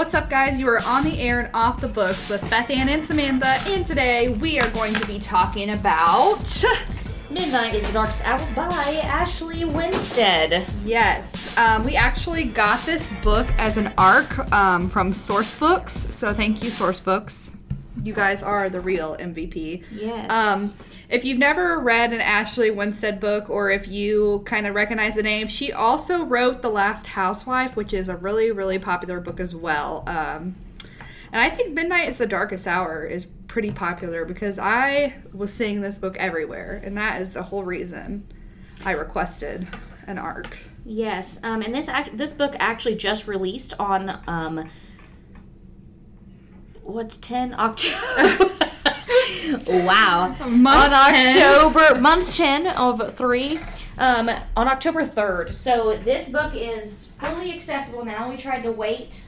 What's up, guys? You are on the air and off the books with Beth Ann and Samantha, and today we are going to be talking about. Midnight is the Darkest Hour by Ashley Winstead. Yes, um, we actually got this book as an arc um, from Sourcebooks, so thank you, Sourcebooks. You guys are the real MVP. Yes. Um, if you've never read an Ashley Winstead book, or if you kind of recognize the name, she also wrote The Last Housewife, which is a really, really popular book as well. Um, and I think Midnight is the Darkest Hour is pretty popular because I was seeing this book everywhere, and that is the whole reason I requested an arc. Yes, um, and this act- this book actually just released on um, what's ten October. wow, Month on 10. October month ten of three, um, on October third. So this book is fully accessible now. We tried to wait.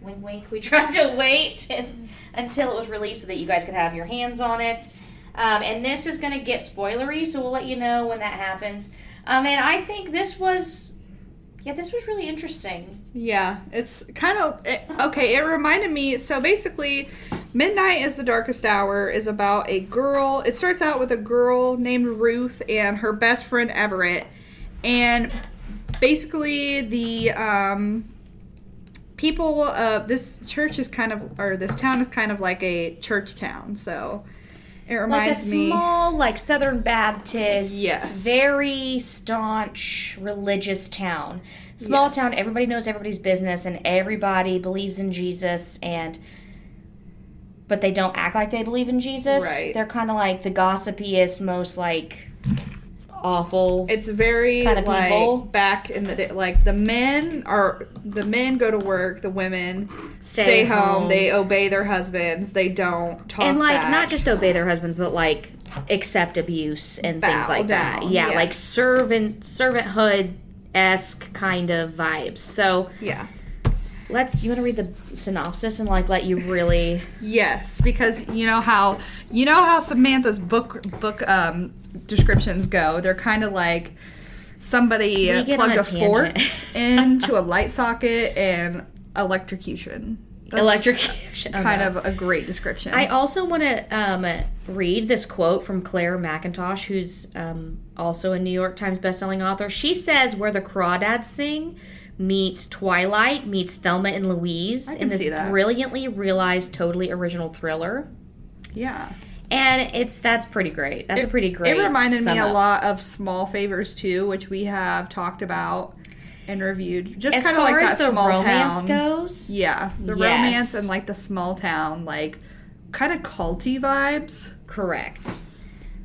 Wink, wink. We tried to wait until it was released so that you guys could have your hands on it. Um, and this is going to get spoilery, so we'll let you know when that happens. Um, and I think this was, yeah, this was really interesting. Yeah, it's kind of it, okay. It reminded me. So basically, Midnight is the Darkest Hour is about a girl. It starts out with a girl named Ruth and her best friend Everett, and basically the um, people. Uh, this church is kind of, or this town is kind of like a church town. So it reminds Like a me. small, like Southern Baptist, Yes. very staunch religious town. Small Yes. town, everybody knows everybody's business, and everybody believes in Jesus, and but they don't act like they believe in Jesus. Right. They're kind of like the gossipiest, most like awful. It's very Kinda like people. back in the day. Like the men are the men go to work, the women stay, Stay home. home. They obey their husbands. They don't talk and like back. not just obey their husbands, but like accept abuse and Bow things like that. Yeah, yeah. like servant servanthood esque kind of vibes. So yeah. Let's you want to read the synopsis and like let you really Yes, because you know how you know how Samantha's book book um descriptions go. They're kind of like somebody plugged a a fork into a light socket and electrocution. That's electrocution. Oh, Kind no. of a great description. I also want to um, read this quote from Clare Mackintosh, who's um, also a New York Times bestselling author. She says, "Where the crawdads sing." Meets Twilight meets Thelma and Louise in this brilliantly realized, totally original thriller. yeah. And it's that's pretty great. That's a pretty great. It reminded me sum a lot of Small Favors too, which we have talked about and reviewed. Just kind of like that the small romance town. goes. Yeah, the Yes. romance and like the small town, like kind of culty vibes. Correct.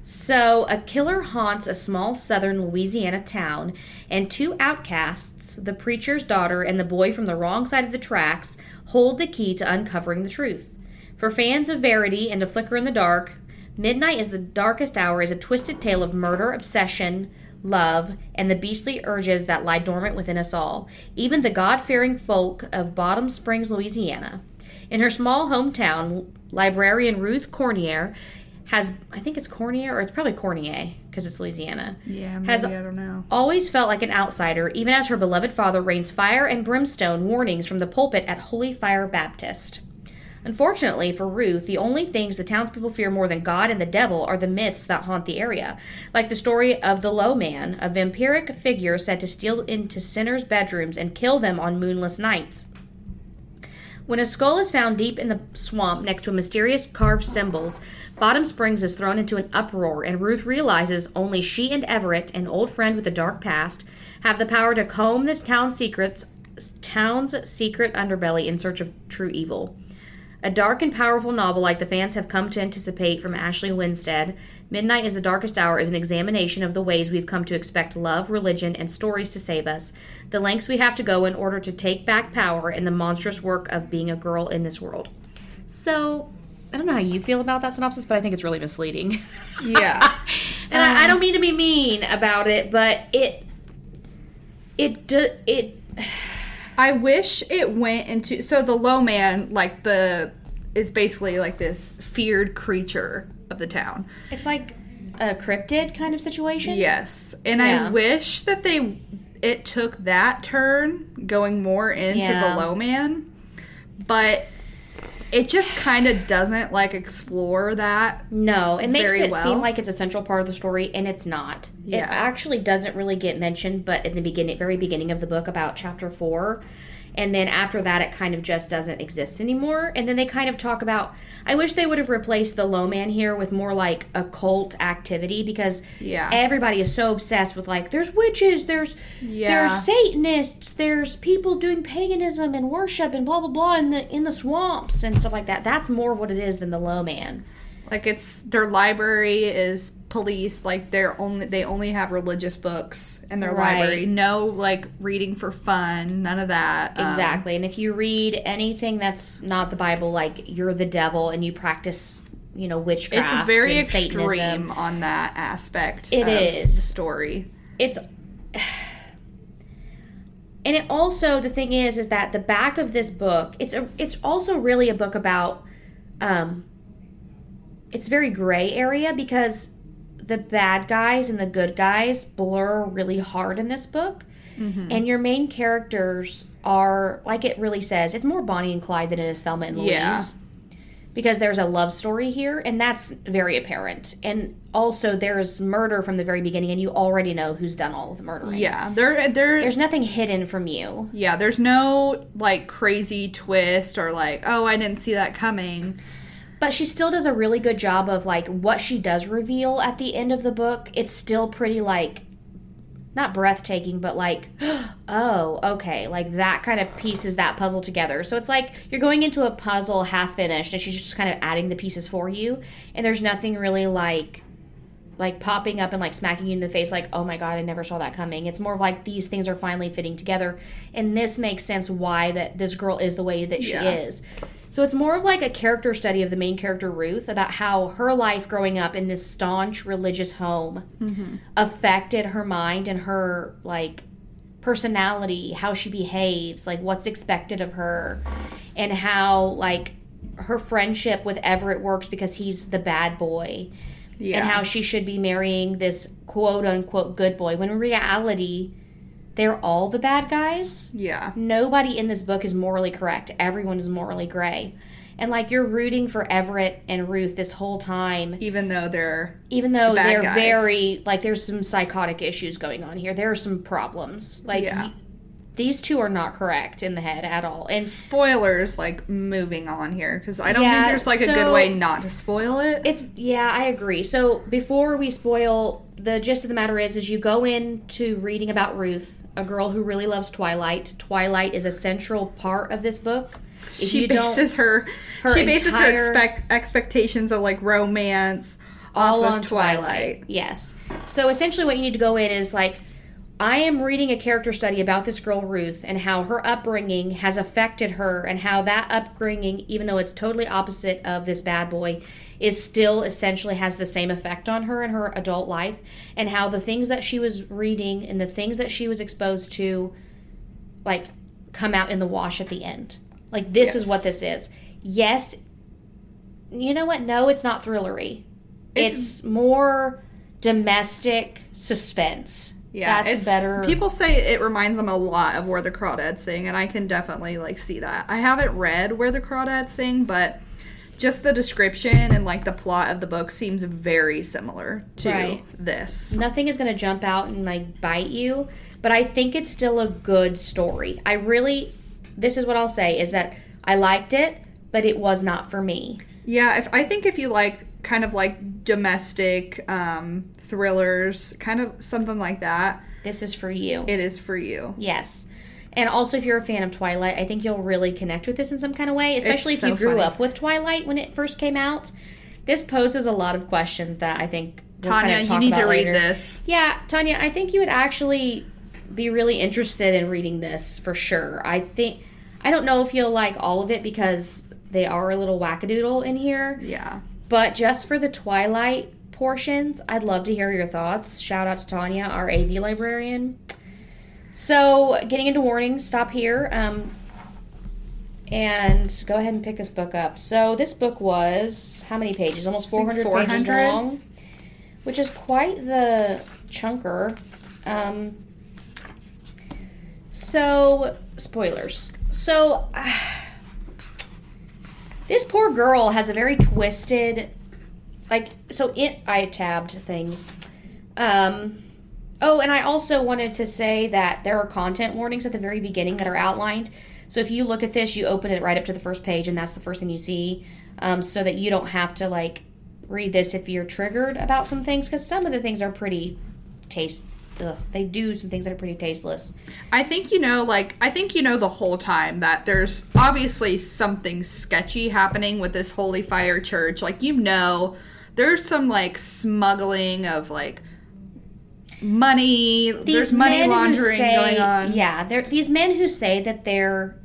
So, a killer haunts a small southern Louisiana town, and two outcasts, the preacher's daughter and the boy from the wrong side of the tracks, hold the key to uncovering the truth. For fans of Verity and A Flicker in the Dark, Midnight is the Darkest Hour is a twisted tale of murder, obsession, love, and the beastly urges that lie dormant within us all, even the God fearing folk of Bottom Springs, Louisiana. In her small hometown, librarian Ruth Cornier has, I think it's Cornier, or it's probably Cornier, because it's Louisiana, Yeah, maybe Has- I don't know. always felt like an outsider, even as her beloved father rains fire and brimstone warnings from the pulpit at Holy Fire Baptist. Unfortunately for Ruth, the only things the townspeople fear more than God and the devil are the myths that haunt the area, like the story of the Low Man, a vampiric figure said to steal into sinners' bedrooms and kill them on moonless nights. When a skull is found deep in the swamp next to mysterious carved symbols, Bottom Springs is thrown into an uproar, and Ruth realizes only she and Everett, an old friend with a dark past, have the power to comb this town's secrets, town's secret underbelly in search of true evil. A dark and powerful novel like the fans have come to anticipate from Ashley Winstead, Midnight is the Darkest Hour is an examination of the ways we've come to expect love, religion, and stories to save us, the lengths we have to go in order to take back power, and the monstrous work of being a girl in this world. So, I don't know how you feel about that synopsis, but I think it's really misleading. Yeah. and I, I don't mean to be mean about it, but it, it, do, it, I wish it went into so the low man like the is basically like this feared creature of the town. it's like a cryptid kind of situation. Yes. And I wish that they it took that turn going more into Yeah. the low man. but it just kind of doesn't like explore that. No, it makes it seem like it's a central part of the story, and it's not. It actually doesn't really get mentioned, but in the beginning, very beginning of the book, about chapter four, and then after that, it kind of just doesn't exist anymore. And then they kind of talk about. I wish they would have replaced the low man here with more like occult activity because Yeah. everybody is so obsessed with like there's witches, there's Yeah. there's Satanists, there's people doing paganism and worship and blah blah blah in the in the swamps and stuff like that. That's more what it is than the low man. Like it's their library is policed. Like they're only they only have religious books in their Right. library. No like reading for fun. None of that. Um, Exactly. and if you read anything that's not the Bible, like you're the devil and you practice, you know, witchcraft, it's very extreme Satanism, on that aspect. It of is. the story. it's. And it also the thing is is that the back of this book it's a it's also really a book about um it's very gray area because the bad guys and the good guys blur really hard in this book. Mm-hmm. And your main characters are like it really says it's more bonnie and clyde than it is thelma and louise. Yeah. because there's a love story here and that's very apparent. And also there's murder from the very beginning and you already know who's done all of the murdering. Yeah, there there there's nothing hidden from you. Yeah, there's no like crazy twist or like, oh, I didn't see that coming. But she still does a really good job of like what she does reveal at the end of the book. It's still pretty like not breathtaking but like oh okay like that kind of pieces that puzzle together. So it's like you're going into a puzzle half finished and she's just kind of adding the pieces for you and there's nothing really like like popping up and like smacking you in the face like oh my god i never saw that coming. It's more of like these things are finally fitting together. And this makes sense why that this girl is the way that she Yeah. is. So it's more of like a character study of the main character ruth about how her life growing up in this staunch religious home mm-hmm. affected her mind and her like personality how she behaves like what's expected of her and how like her friendship with everett works because he's the bad boy Yeah. and how she should be marrying this quote unquote good boy when in reality they're all the bad guys yeah. nobody in this book is morally correct everyone is morally gray and like you're rooting for everett and ruth this whole time Even though they're even though The they're guys. very like there's some psychotic issues going on here there are some problems like Yeah. These two are not correct in the head at all and spoilers like moving on here because I don't Yeah, think there's like a good way not to spoil it. It's yeah, I agree. So before we spoil, the gist of the matter is, is you go into reading about Ruth, a girl who really loves Twilight. Twilight is a central part of this book. If she bases her, her she bases her expect, expectations of like romance all on of Twilight. Twilight. Yes. So essentially, what you need to go in is like, I am reading a character study about this girl Ruth and how her upbringing has affected her, and how that upbringing, even though it's totally opposite of this bad boy, is still essentially has the same effect on her in her adult life, and how the things that she was reading and the things that she was exposed to, like, come out in the wash at the end. Like this is what this is. Yes. You know what? No, it's not thrillery. It's- It's, more domestic suspense. Yeah, that's it's better. People say it reminds them a lot of Where the Crawdads Sing, and I can definitely like see that. I haven't read Where the Crawdads Sing, but just the description and like the plot of the book seems very similar to Right. this. Nothing is going to jump out and like bite you, but I think it's still a good story. I really, this is what I'll say is that I liked it, but it was not for me. Yeah, if I think if you like kind of like domestic um, thrillers, kind of something like that, This is for you. it is for you. Yes. And also, if you're a fan of Twilight, I think you'll really connect with this in some kind of way, especially if so you grew funny. up with Twilight when it first came out. This poses a lot of questions that I think we'll kind Tanya, of you need to about read later. this. Yeah, Tanya, I think you would actually be really interested in reading this for sure. I think I don't know if you'll like all of it because they are a little wackadoodle in here, Yeah. But just for the Twilight portions, I'd love to hear your thoughts. Shout out to Tanya, our AV librarian. So, getting into warnings, stop here. Um, and go ahead and pick this book up. So, this book was how many pages? Almost 400, pages long, which is quite the chunker. Um, so, spoilers. So, this poor girl has a very twisted like so it i tabbed things. Um oh and i also wanted to say that there are content warnings at the very beginning that are outlined. So if you look at this you open it right up to the first page and that's the first thing you see um, so that you don't have to like read this if you're triggered about some things because some of the things are pretty taste ugh, they do some things that are pretty tasteless I think you know, like, I think you know the whole time that there's obviously something sketchy happening with this Holy Fire Church. Like, you know, there's some, like, smuggling of, like, money. there's money laundering say- going on. Yeah, these men who say that they're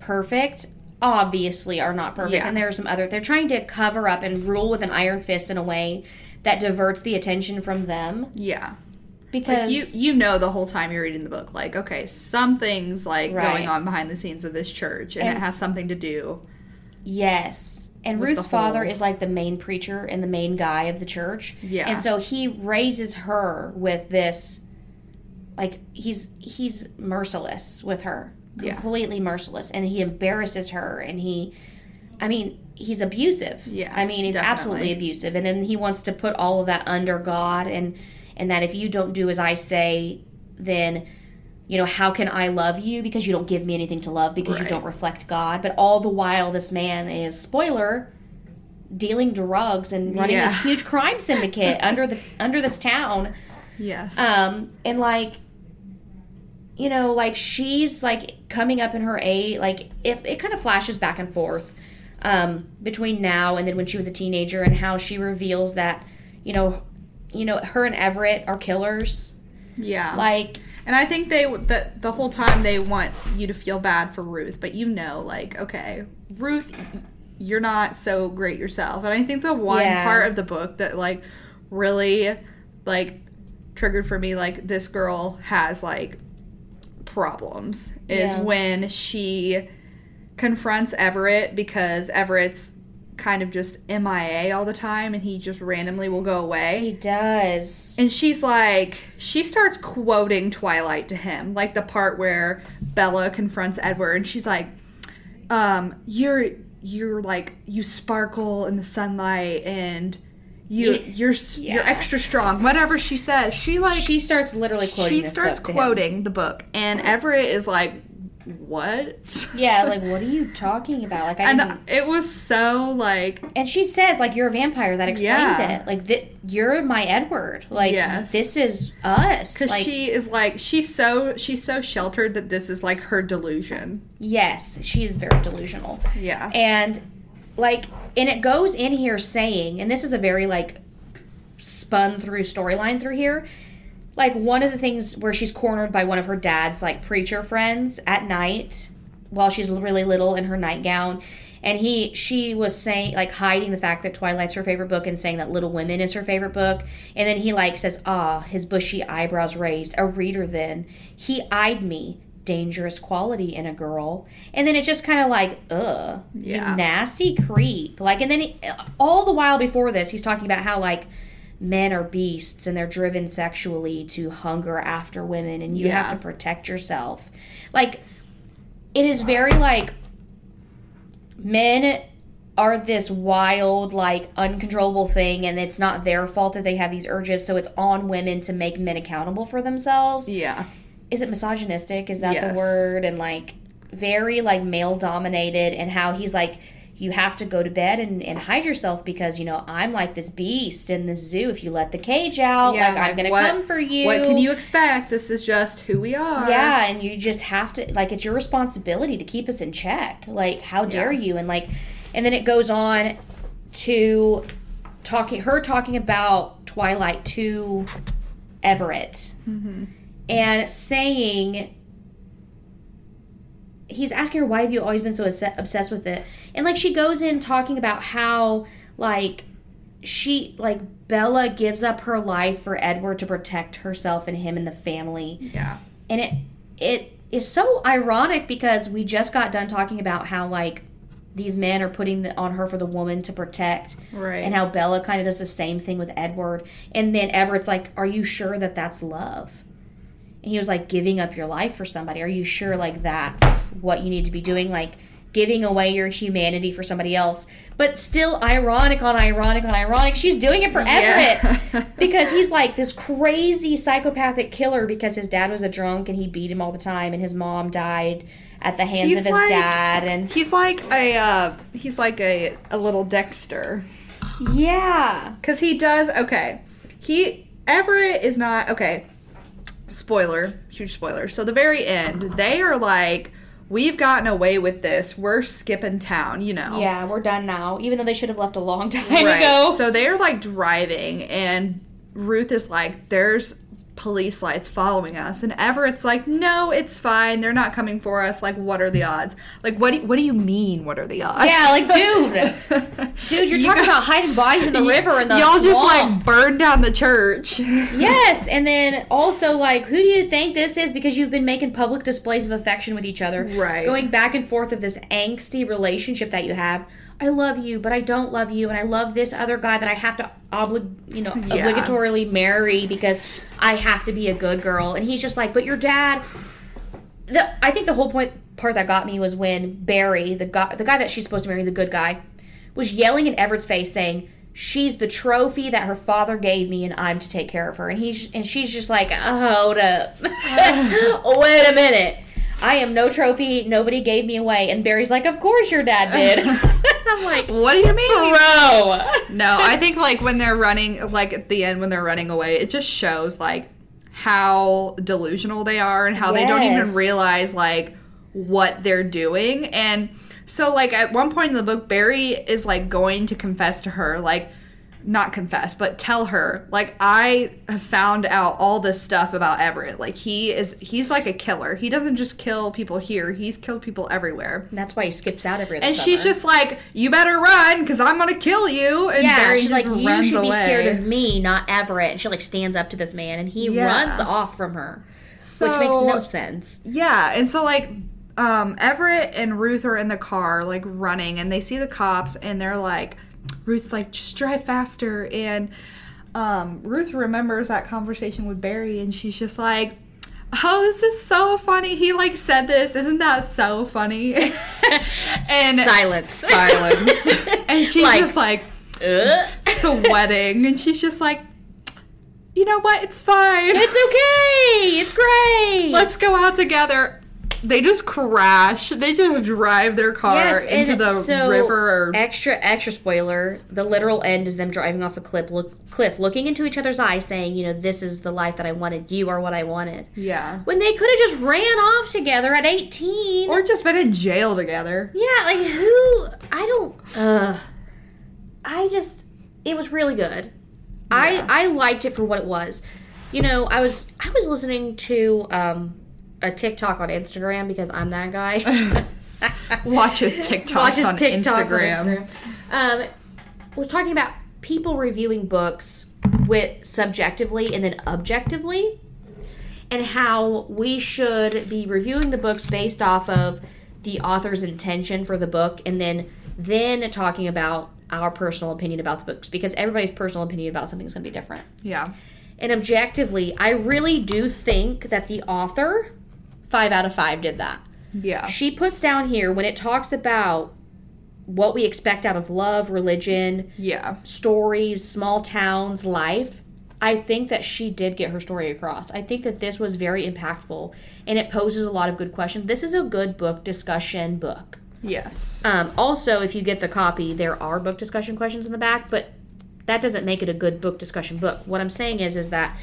perfect obviously are not perfect, Yeah. and there are some other. They're trying to cover up and rule with an iron fist in a way that diverts the attention from them Yeah. Because Like you you know the whole time you're reading the book like okay something's like Right. going on behind the scenes of this church and, And- it has something to do Yes. And Ruth's father is like the main preacher and the main guy of the church. Yeah. And so he raises her with this like he's he's merciless with her. Yeah. Completely merciless and he embarrasses her and he I mean, he's abusive. Yeah, I mean, he's definitely. absolutely abusive and then he wants to put all of that under God and and that if you don't do as I say, then you know, how can I love you because you don't give me anything to love because you don't reflect God. But all the while, this man is spoiler dealing drugs and running Yeah. this huge crime syndicate under the under this town. yes Um, and like, you know, like she's like coming up in her age. Like, if it kind of flashes back and forth um, between now and then when she was a teenager, and how she reveals that, you know, you know, her and Everett are killers. yeah Like, and i think they that the whole time they want you to feel bad for ruth but you know like okay ruth you're not so great yourself and i think the one Yeah. part of the book that like really like triggered for me like this girl has like problems is Yeah. when she confronts Everett because Everett's kind of just MIA all the time and he just randomly will go away. he does. And she's like, she starts quoting Twilight to him, like the part where Bella confronts Edward, and she's like, um, "You're you're like you sparkle in the sunlight, and you you're s you're extra strong." Whatever she says, she like she starts literally quoting. she starts quoting the book, and Everett is like, "What?" Yeah, like what are you talking about? Like I and didn't- it was so like and she says like you're a vampire that explains Yeah. it. Like that you're my Edward. Like Yes. this is us. because Like she is like she's so she's so sheltered that this is like her delusion. yes, she is very delusional. Yeah. And like and it goes in here saying and this is a very like spun through storyline through here. Like one of the things where she's cornered by one of her dad's like preacher friends at night while she's really little in her nightgown and he she was saying like hiding the fact that twilight's her favorite book and saying that little women is her favorite book and then he like says ah his bushy eyebrows raised. A reader then he eyed me dangerous quality in a girl. And then it's just kind of like ugh Yeah. nasty creep. Like and then he, all the while before this he's talking about how like men are beasts and they're driven sexually to hunger after women and you Yeah. have to protect yourself like it is very like men are this wild like uncontrollable thing and it's not their fault that they have these urges so it's on women to make men accountable for themselves Yeah. is it misogynistic is that Yes. the word and like very like male dominated and how he's like you have to go to bed and, and hide yourself because you know i'm like this beast in the zoo if you let the cage out Yeah, like i'm gonna what- come for you What can you expect? This is just who we are. yeah and you just have to like it's your responsibility to keep us in check like how dare Yeah. you and like and then it goes on to talking her talking about twilight to everett Mm-hmm. and saying he's asking her why have you always been so obsessed with it and like she goes in talking about how like she like bella gives up her life for edward to protect herself and him and the family Yeah. and it it is so ironic because we just got done talking about how like these men are putting the, on her for the woman to protect Right. and how bella kind of does the same thing with edward and then everett's like are you sure that that's love he was like giving up your life for somebody are you sure like that's what you need to be doing like giving away your humanity for somebody else. But still, ironic on ironic on ironic, she's doing it for Yeah. Everett because he's like this crazy psychopathic killer because his dad was a drunk and he beat him all the time, and his mom died at the hands He's of his like- dad. And He's like a uh, he's like a a little Dexter. yeah, Because he does, okay. He, Everett is not, okay. Spoiler, huge spoiler. So, the very end, they are like, we've gotten away with this. We're skipping town, you know. yeah, we're done now. Even though they should have left a long time Right. ago. So, they're like driving, and Ruth is like, there's police lights following us. And Everett's like, no, it's fine. They're not coming for us. Like, what are the odds? Like, what do, what do you mean, what are the odds? yeah, like dude, dude, you're You talking gu- about hiding bodies in the river and the Y'all just like burned down the church. Yes, and then also like, who do you think this is? Because you've been making public displays of affection with each other, Right. Going back and forth of this angsty relationship that you have. I love you, but I don't love you, and I love this other guy that I have to oblig, you know, Yeah. obligatorily marry because I have to be a good girl. And he's just like, but your dad. The I think the whole point part that got me was when Barry, the guy, the guy that she's supposed to marry, the good guy, was yelling in Everett's face saying. She's the trophy that her father gave me, and I'm to take care of her. And he's and she's just like, hold up, wait a minute. I am no trophy. Nobody gave me away. And Barry's like, of course your dad did. I'm like, what do you mean? bro. No, I think like when they're running, like at the end when they're running away, it just shows like how delusional they are and how they don't even realize like what they're doing. And so, like at one point in the book, Barry is like going to confess to her, like not confess, but tell her, like I have found out all this stuff about Everett. Like he is, he's like a killer. He doesn't just kill people here; he's killed people everywhere. And that's why he skips out every And she's just like, "You better run, because I'm gonna kill you." And yeah, Barry she's just like, you runs should be away. scared of me, not Everett. And she like stands up to this man, and he Yeah. runs off from her, So, which makes no sense. Yeah, and so like, um, Everett and Ruth are in the car, like running, and they see the cops, and they're like, Ruth's like, "Just drive faster," and um, Ruth remembers that conversation with Barry, and she's just like. Oh, this is so funny. He like said this. Isn't that so funny? and Silence. silence. and she's Like- just like, Ugh. sweating and she's just like you know what it's fine It's okay. It's great. let's go out together they just crash they just drive their car Yes, into the so, river or Extra, extra spoiler. The literal end is them driving off a cliff, look, cliff, looking into each other's eyes, saying, "You know, this is the life that I wanted. You are what I wanted." yeah When they could have just ran off together at eighteen. or just been in jail together yeah, like who? I don't. Uh, I just. It was really good. I I liked it for what it was. You know, I was I was listening to um, a TikTok on Instagram because I'm that guy. watches tiktoks on TikToks instagram, Um, was talking about people reviewing books with subjectively and then objectively, and how we should be reviewing the books based off of the author's intention for the book, and then then talking about our personal opinion about the books because everybody's personal opinion about something is going to be different. yeah And objectively, I really do think that the author, five out of five, did that yeah she puts down here when it talks about what we expect out of love, religion, yeah stories, small towns, life. I think that she did get her story across. I think that this was very impactful and it poses a lot of good questions. This is a good book discussion book. yes Um, also, if you get the copy, there are book discussion questions in the back, but that doesn't make it a good book discussion book. What I'm saying is, is that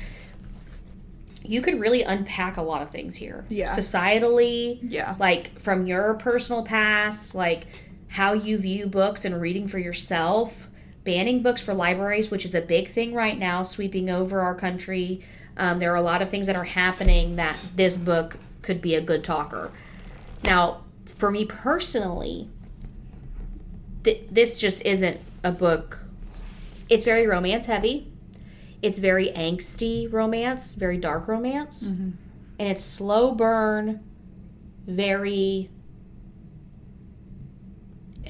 you could really unpack a lot of things here. Yeah. Societally, Yeah. like from your personal past, like how you view books and reading for yourself, banning books for libraries, which is a big thing right now, sweeping over our country. Um, there are a lot of things that are happening that this book could be a good talker. Now, for me personally, th- this just isn't a book. It's very romance heavy. It's very angsty romance, very dark romance. And it's slow burn, very.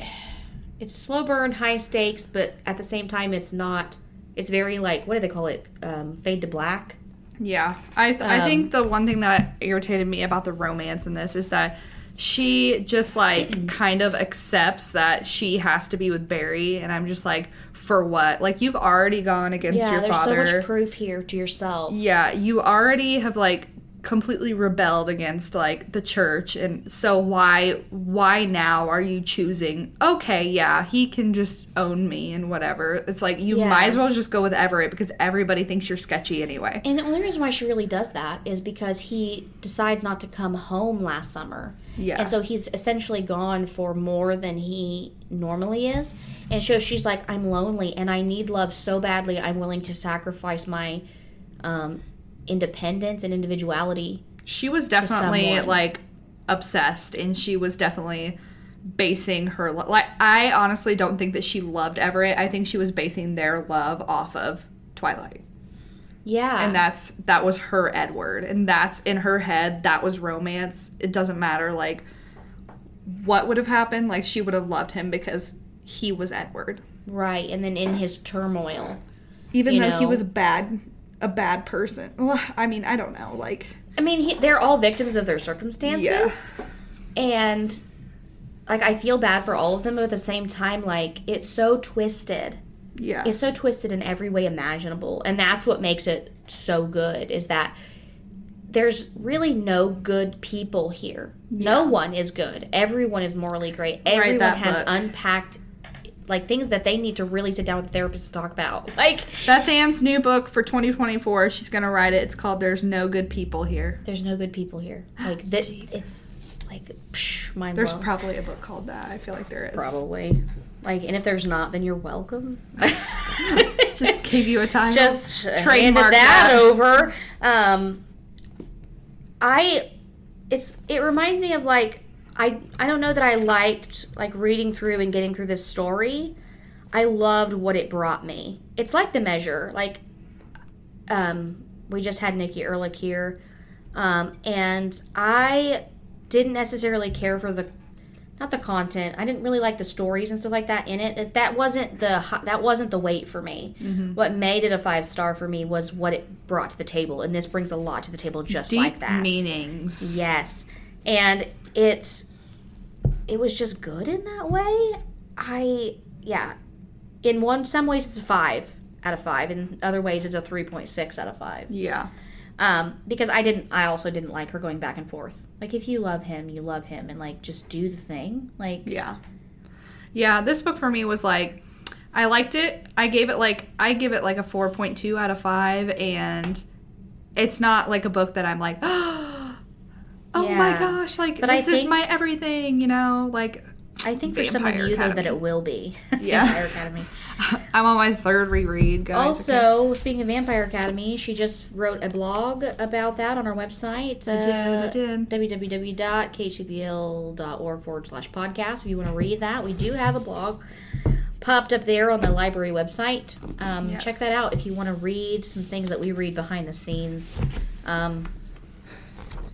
It's slow burn, high stakes, but at the same time, it's not. It's very like what do they call it? Um, fade to black. Yeah, I I Um, think the one thing that irritated me about the romance in this is that she just like kind of accepts that she has to be with Barry, and I'm just like, for what? Like you've already gone against Yeah, your there's father. so much proof here to yourself. yeah, you already have like completely rebelled against like the church and so why why now are you choosing okay yeah he can just own me and whatever it's like you Yeah. might as well just go with everett because everybody thinks you're sketchy anyway And the only reason why she really does that is because he decides not to come home last summer. Yeah. And so he's essentially gone for more than he normally is. And so she's like, I'm lonely and I need love so badly, I'm willing to sacrifice my um, independence and individuality. she was definitely like obsessed and she was definitely basing her lo- like i honestly don't think that she loved everett i think she was basing their love off of twilight Yeah. and that's that was her edward and that's in her head that was romance it doesn't matter like what would have happened like she would have loved him because he was edward right. And then in his turmoil. even though he was bad a bad person well i mean i don't know like I mean, he, they're all victims of their circumstances. yes and like I feel bad for all of them, but at the same time, like it's so twisted. yeah It's so twisted in every way imaginable, and that's what makes it so good. Is that there's really no good people here. No one is good. Everyone is morally great. Everyone has book. unpacked like things that they need to really sit down with a therapist to talk about. Like Beth Ann's new book for 2024, she's going to write it. It's called There's No Good People Here. there's no good people here. Like that. It's like psh, mind There's blown. probably a book called that. I feel like there is. Probably. Like, and if there's not, then you're welcome. Just gave you a title. Just Trademark that, that. over. Um, I, it's it reminds me of like I I don't know that I liked like reading through and getting through this story. I loved what it brought me. It's like the measure. Like, um, we just had Nikki Erlick here, um, and I didn't necessarily care for the not the content. I didn't really like the stories and stuff like that in it. It- That wasn't the that wasn't the weight for me. What made it a five star for me was what it brought to the table, and this brings a lot to the table just Deep like that. meanings. Yes, and it's it was just good in that way. I yeah, in one some ways it's a five out of five, in other ways it's a three point six out of five. Yeah. Um, because I didn't, I also didn't like her going back and forth. Like if you love him, you love him, and like just do the thing. Like Yeah. Yeah, this book for me was like I liked it. I gave it like I give it like a 4.2 out of 5 and it's not like a book that I'm like oh my Yeah. gosh, like But this is my everything, you know, like I think for some of you though that it will be. Yeah. Vampire Academy. I'm on my third reread, guys. Also, speaking of Vampire Academy, she just wrote a blog about that on our website. I did, I uh, did. www.khcpl.org forward slash podcast. If you want to read that, we do have a blog popped up there on the library website. Um, Yes. Check that out if you want to read some things that we read behind the scenes. Um,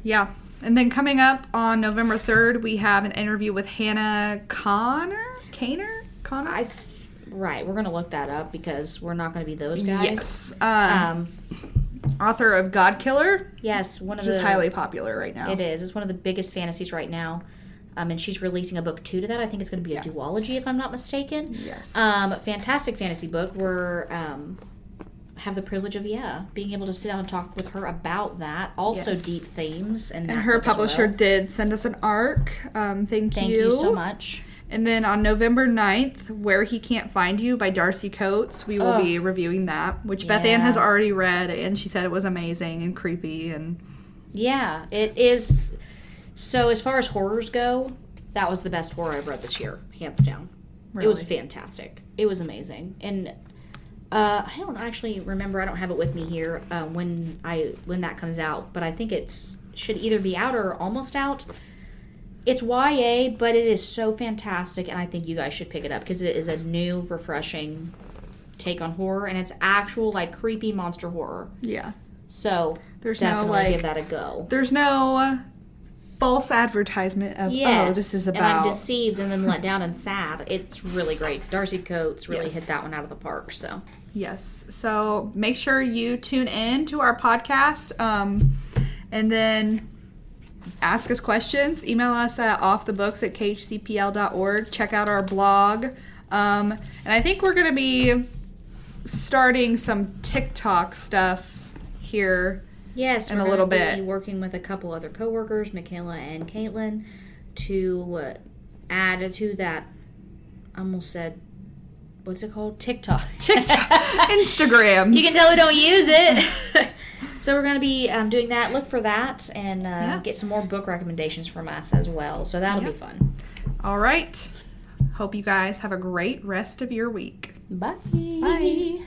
Yeah. And then coming up on November 3rd, we have an interview with Hannah Connor? Kaner? Connor? I right, we're gonna look that up because we're not gonna be those guys. yes. Um, Um, author of Godkiller, yes, one of which is the highly popular right now. It is. It's one of the biggest fantasies right now. Um, and she's releasing a book two to that. I think it's going to be a duology, if I'm not mistaken. Yes. Um, fantastic fantasy book. We're um, have the privilege of yeah being able to sit down and talk with her about that. Also Yes. deep themes and, and her publisher well. did send us an arc. Um, thank, Thank you. so much. And then on November 9th, Where He Can't Find You by Darcy Coates, we will Ugh. be reviewing that, which Beth Ann has already read, and she said it was amazing and creepy. And Yeah, it is. So as far as horrors go, that was the best horror I've read this year, hands down. It was fantastic. It was amazing, and uh, I don't actually remember. I don't have it with me here uh, when I when that comes out, but I think it's should either be out or almost out. It's YA, but it is so fantastic, and I think you guys should pick it up because it is a new, refreshing take on horror, and it's actual like creepy monster horror. yeah, So There's no, definitely like- give that a go. there's no false advertisement of, oh, this is about and I'm deceived and then let down and sad. It's really great. Darcy Coates really Yes. hit that one out of the park. So Yes. So make sure you tune in to our podcast. Um, and then ask us questions. Email us at offthebooks at khcpl.org. Check out our blog. Um, and I think we're going to be starting some TikTok stuff here. Yes, in we're a little bit. Working with a couple other coworkers, Michaela and Caitlin, to uh, add to that. I almost said, what's it called? TikTok. TikTok, Instagram. You can tell we don't use it. so we're going to be um, doing that. Look for that and uh, Yeah. get some more book recommendations from us as well. So that'll Yeah. be fun. All right. Hope you guys have a great rest of your week. Bye. Bye.